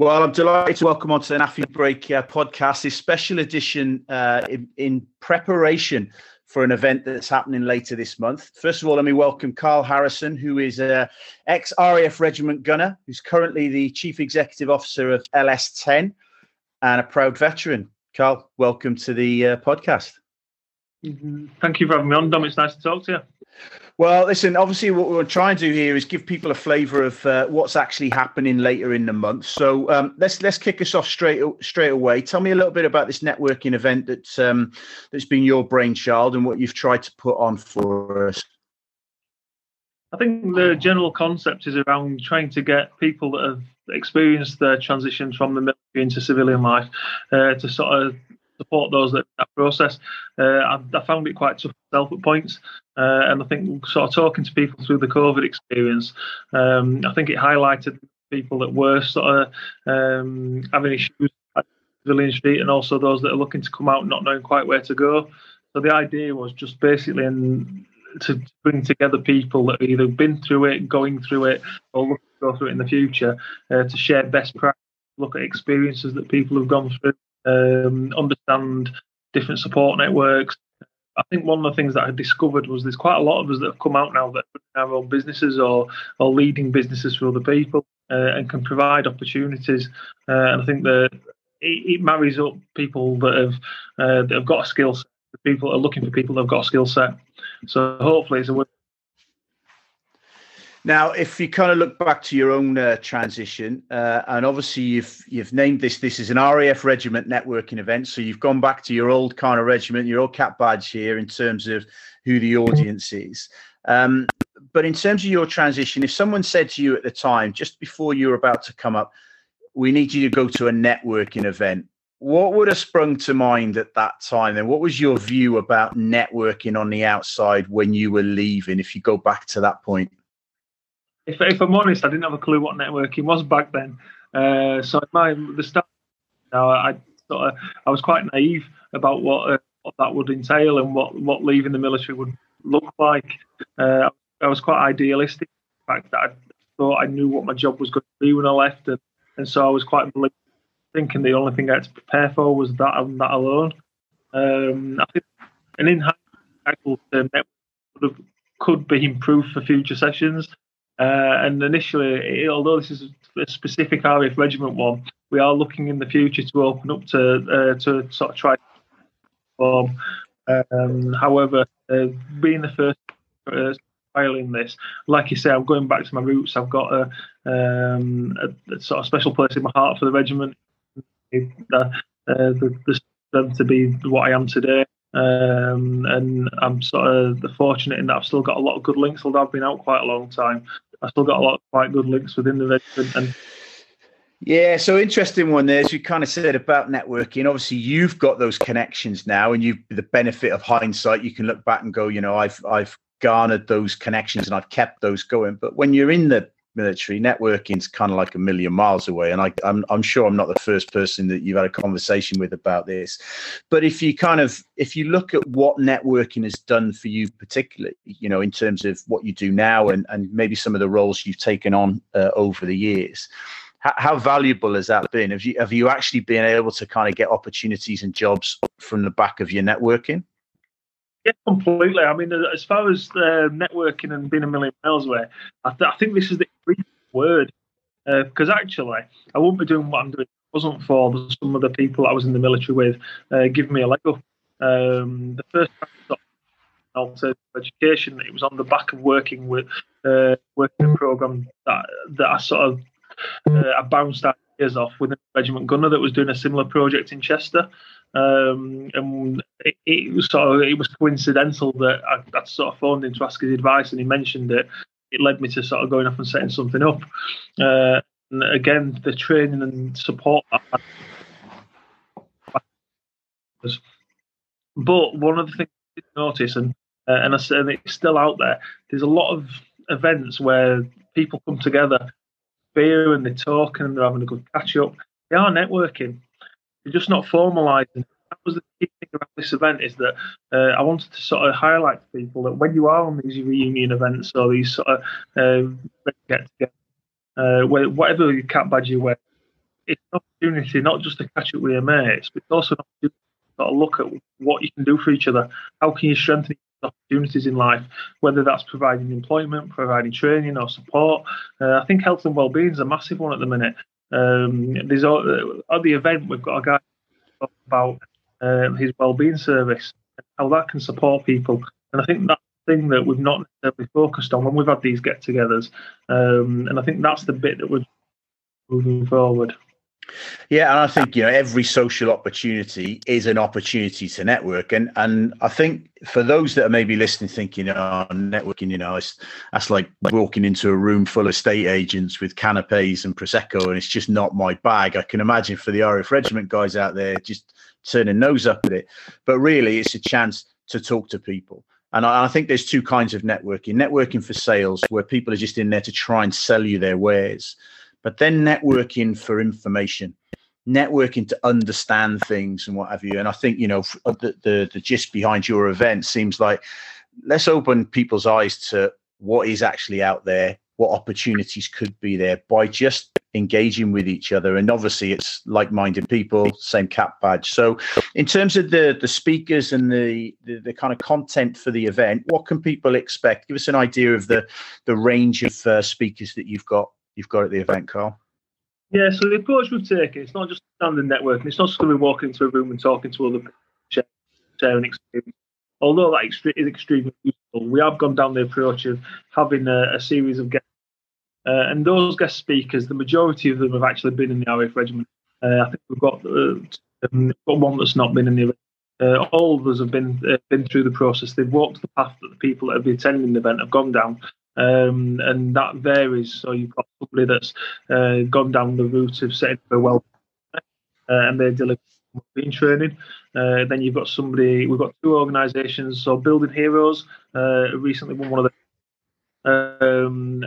Well, I'm delighted to welcome onto the NAAFI Break uh, podcast, this special edition uh, in, in, preparation for an event that's happening later this month. First of all, let me welcome Carl Harrison, who is a ex RAF Regiment gunner, who's currently the Chief Executive Officer of LS10 and a proud veteran. Carl, welcome to the uh, podcast. Mm-hmm. Thank you for having me on, Dom. It's nice to talk to you. Well, listen, obviously, what we're trying to do here is give people a flavour of uh, what's actually happening later in the month. So um, let's let's kick us off straight straight away. Tell me a little bit about this networking event that's um, that's been your brainchild and what you've tried to put on for us. I think the general concept is around trying to get people that have experienced their transitions from the military into civilian life uh, to sort of support those that, that process. Uh, I, I, found it quite tough myself at points, uh, and I think sort of talking to people through the COVID experience, um, I think it highlighted people that were sort of um, having issues at civilian street, and also those that are looking to come out not knowing quite where to go. So the idea was just basically in, to bring together people that have either been through it, going through it, or looking to go through it in the future, uh, to share best practice, look at experiences that people have gone through, um, understand different support networks. I think one of the things that I discovered was there's quite a lot of us that have come out now that have our own businesses or or leading businesses for other people uh, and can provide opportunities. Uh, and I think that it, it, marries up people that have uh, that have got a skill set. People are looking for people that have got a skill set. So hopefully it's a now, if you kind of look back to your own uh, transition, uh, and obviously you've you've named this this is an RAF regiment networking event, so you've gone back to your old kind of regiment, your old cap badge here in terms of who the audience is. Um, but in terms of your transition, if someone said to you at the time, just before you were about to come up, we need you to go to a networking event, what would have sprung to mind at that time? And what was your view about networking on the outside when you were leaving? If you go back to that point if, if I'm honest, I didn't have a clue what networking was back then. Uh, so my the start, now I sort of I was quite naive about what uh, what that would entail and what what leaving the military would look like. Uh, I was quite idealistic. The fact that I thought I knew what my job was going to be when I left, and, and so I was quite thinking the only thing I had to prepare for was that and that alone. Um, I think, and in hindsight, the network could be improved for future sessions. Uh, and initially, although this is a specific RAF regiment one, we are looking in the future to open up to uh, to sort of try. Um, however, uh, being the first uh, trialing this, like you say, I'm going back to my roots. I've got a, um, a, a sort of special place in my heart for the regiment. The, uh, the, the to be what I am today. Um, and I'm sort of fortunate in that I've still got a lot of good links, although I've been out quite a long time. I still got a lot of quite good links within the regiment. And yeah, so interesting one there, as you kind of said about networking. Obviously, you've got those connections now, and you've the benefit of hindsight. You can look back and go, you know, I've I've garnered those connections and I've kept those going. But when you're in the military, networking is kind of like a million miles away. And I, I'm, I'm sure I'm not the first person that you've had a conversation with about this. But if you kind of, if you look at what networking has done for you, particularly, you know, in terms of what you do now and, and maybe some of the roles you've taken on uh, over the years, how, how valuable has that been? Have you, have you actually been able to kind of get opportunities and jobs from the back of your networking? Yeah, completely. I mean, as far as uh, networking and being a million miles away, I, th- I think this is the word because uh, actually, I wouldn't be doing what I'm doing if it wasn't for some of the people I was in the military with uh, giving me a leg up. Um, the first time I alternative education, it was on the back of working with uh, working a program that that I sort of uh, I bounced ideas off with a regiment gunner that was doing a similar project in Chester. Um, and it, it, was sort of it was coincidental that I, I sort of phoned him to ask his advice, and he mentioned it. It led me to sort of going off and setting something up. Uh, and again, the training and support. But one of the things I did notice, and uh, and I said it's still out there. There's a lot of events where people come together, beer and they're talking and they're having a good catch up. They are networking They're just not formalising. That was the key thing about this event is that uh, I wanted to sort of highlight to people that when you are on these reunion events or these sort of uh, get together, uh, whatever your cap badge you wear, it's an opportunity not just to catch up with your mates, but also an opportunity to sort of look at what you can do for each other. How can you strengthen opportunities in life, whether that's providing employment, providing training or support. Uh, I think health and well-being is a massive one at the minute. Um, there's uh, at the event we've got a guy about uh, his well-being service, how that can support people, and I think that's the thing that we've not necessarily focused on when we've had these get-togethers, um, and I think that's the bit that we're moving forward. Yeah, and I think you know every social opportunity is an opportunity to network, and and I think for those that are maybe listening, thinking, "Oh, networking," you know, it's, that's like walking into a room full of state agents with canapes and prosecco, and it's just not my bag. I can imagine for the RAF Regiment guys out there just turning nose up at it, but really, it's a chance to talk to people. And I, I think there's two kinds of networking: networking for sales, where people are just in there to try and sell you their wares but then networking for information networking to understand things and what have you. And i think you know uh, the, the, the gist behind your event seems like let's open people's eyes to what is actually out there what opportunities could be there by just engaging with each other. And obviously it's like-minded people same cap badge. So in terms of the the speakers and the, the, the kind of content for the event what can people expect? Give us an idea of the the range of uh, speakers that you've got you've got at the event, Carl? Yeah, so the approach we've taken, it's not just standard networking. It's not just going to be walking into a room and talking to other people, sharing experience. Although that is extremely useful, we have gone down the approach of having a, a series of guests. Uh, and those guest speakers, the majority of them have actually been in the RAF regiment. Uh, I think we've got, uh, um, got one that's not been in the uh, all of us have been uh, been through the process. They've walked the path that the people that have been attending the event have gone down, um, and that varies. So you've got somebody that's uh, gone down the route of setting up a well, uh, and they deliver being training. Uh, then you've got somebody. We've got two organisations. So Building Heroes uh, recently won one of the. Um,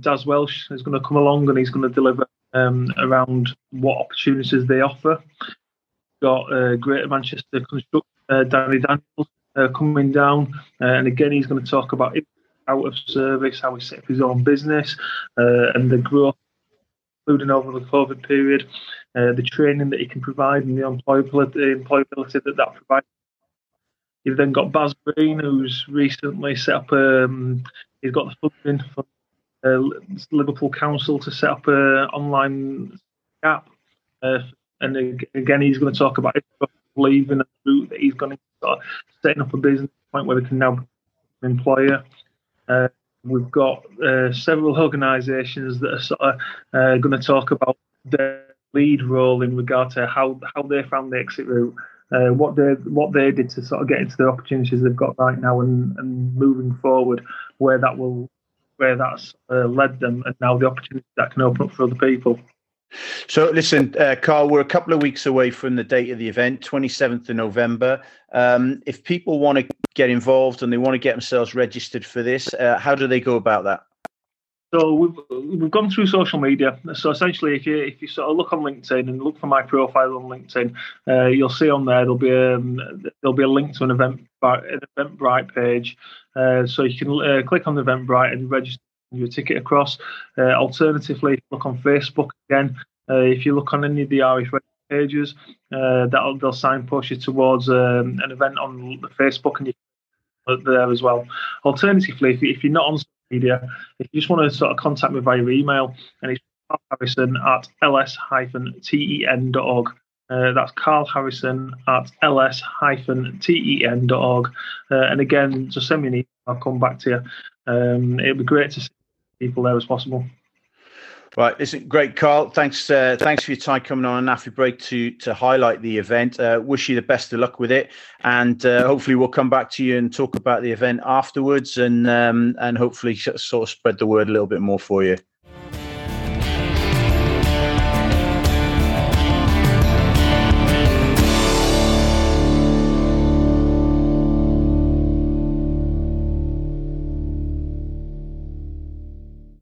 Daz Welsh is going to come along and he's going to deliver um, around what opportunities they offer. Got uh, Greater Manchester Construct, uh, Danny Daniels coming down, and again he's going to talk about out of service, how he set up his own business, uh, and the growth, including over the COVID period, uh, the training that he can provide and the employability, employability that that provides. You've then got Baz Green, who's recently set up. Um, he's got the funding for uh, Liverpool Council to set up an online app, uh, and again, he's going to talk about leaving the route that he's going to start setting up a business point where they can now employer. Uh, we've got uh, several organisations that are sort of uh, going to talk about their lead role in regard to how how they found the exit route, uh, what they what they did to sort of get into the opportunities they've got right now, and, and moving forward, where that will where that's uh, led them, and now the opportunities that can open up for other people. So, listen, uh, Carl, we're a couple of weeks away from the date of the event, 27th of November. Um, if people want to get involved and they want to get themselves registered for this, uh, how do they go about that? So we've we've gone through social media. So essentially, if you if you sort of look on LinkedIn and look for my profile on LinkedIn, uh, you'll see on there there'll be a um, there'll be a link to an event an Eventbrite page. Uh, so you can uh, click on the Eventbrite and register your ticket across. Uh, alternatively, look on Facebook again. Uh, if you look on any of the RAF pages, uh, that'll they'll signpost you towards um, an event on Facebook and you there as well. Alternatively, if, if you're not on social media, if you just want to sort of contact me via email, and it's Carl Harrison at ls-ten.org. Uh, that's Carl Harrison at ls-ten.org. Uh, and again, just send me an email. I'll come back to you. Um, it'd be great to see people there as possible. Right, listen, great, Carl. Thanks, uh, thanks for your time coming on a NAAFI break to to highlight the event. Uh, wish you the best of luck with it, and uh, hopefully we'll come back to you and talk about the event afterwards, and um, and hopefully sort of spread the word a little bit more for you.